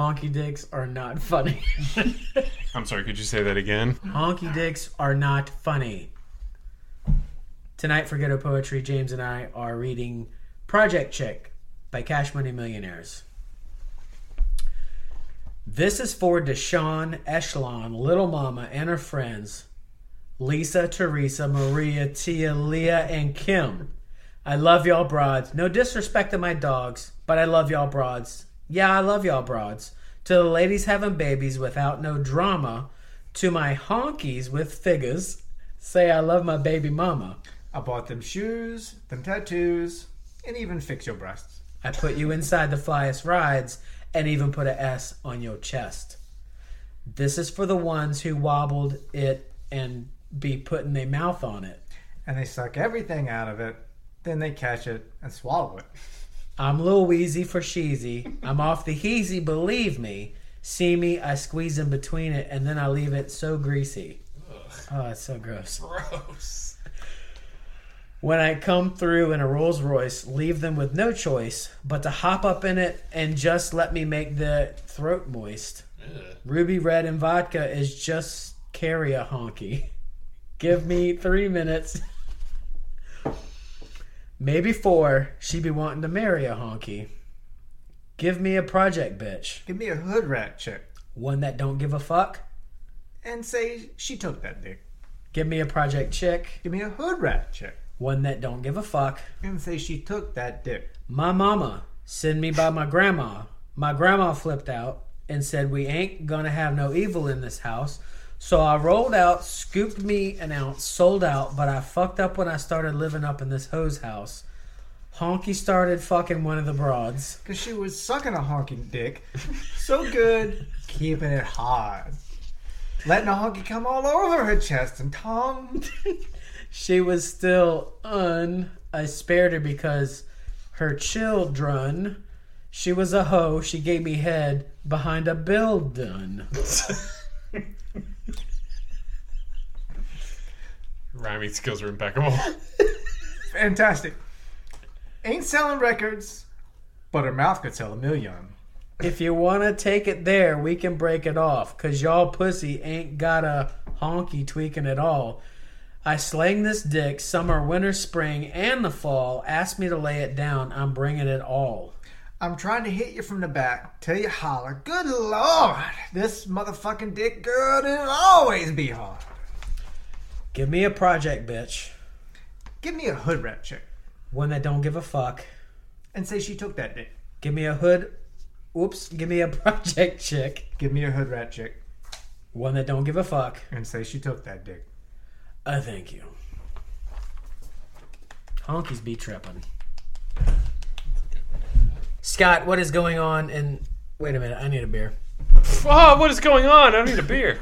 Honky dicks are not funny. I'm sorry, could you say that again? Honky dicks are not funny. Tonight for Ghetto Poetry, James and I are reading Project Chick by Cash Money Millionaires. This is for Deshawn, Echelon, Little Mama, and her friends Lisa, Teresa, Maria, Tia, Leah, and Kim. I love y'all broads. No disrespect to my dogs, but I love y'all broads. Yeah, I love y'all broads. To the ladies having babies without no drama. To my honkies with figures. Say I love my baby mama. I bought them shoes, them tattoos, and even fix your breasts. I put you inside the flyest rides and even put a S on your chest. This is for the ones who wobbled it and be putting their mouth on it. And they suck everything out of it, then they catch it and swallow it. I'm Lil Weezy for Sheezy. I'm off the heezy, believe me. See me, I squeeze in between it, and then I leave it so greasy. Oh, it's so gross. Gross. When I come through in a Rolls Royce, leave them with no choice but to hop up in it and just let me make the throat moist. Ruby Red and vodka is just carry a honky. Give me three minutes. Maybe four. She be wanting to marry a honky. Give me a project bitch. Give me a hood rat chick One that don't give a fuck. and say she took that dick. Give me a project chick. Give me a hood rat chick One that don't give a fuck. and say she took that dick. My mama send me by my grandma. My grandma flipped out and said we ain't gonna have no evil in this house. So I rolled out, scooped me an ounce, sold out, but I fucked up when I started living up in this hose house. Honky started fucking one of the broads. Because she was sucking a honking dick so good, keeping it hard. Letting a honky come all over her chest and tongue. She was still un. I spared her because her children. She was a hoe. She gave me head behind a building. Rhyming skills are impeccable. Fantastic. Ain't selling records, but her mouth could sell a million. If you want to take it there, we can break it off. Cause y'all pussy ain't got a honky tweaking at all. I slang this dick summer, winter, spring, and the fall. Ask me to lay it down. I'm bringing it all. I'm trying to hit you from the back till you holler. Good lord, this motherfucking dick girl it'll always be hard. Give me a project, bitch. Give me a hood rat chick One that don't give a fuck. and say she took that dick. Give me a hood. Oops. Give me a project chick. Give me a hood rat chick One that don't give a fuck. and say she took that dick. I thank you. Honkies be tripping. Scott, what is going on? And wait a minute, I need a beer. oh, what is going on? I need a beer.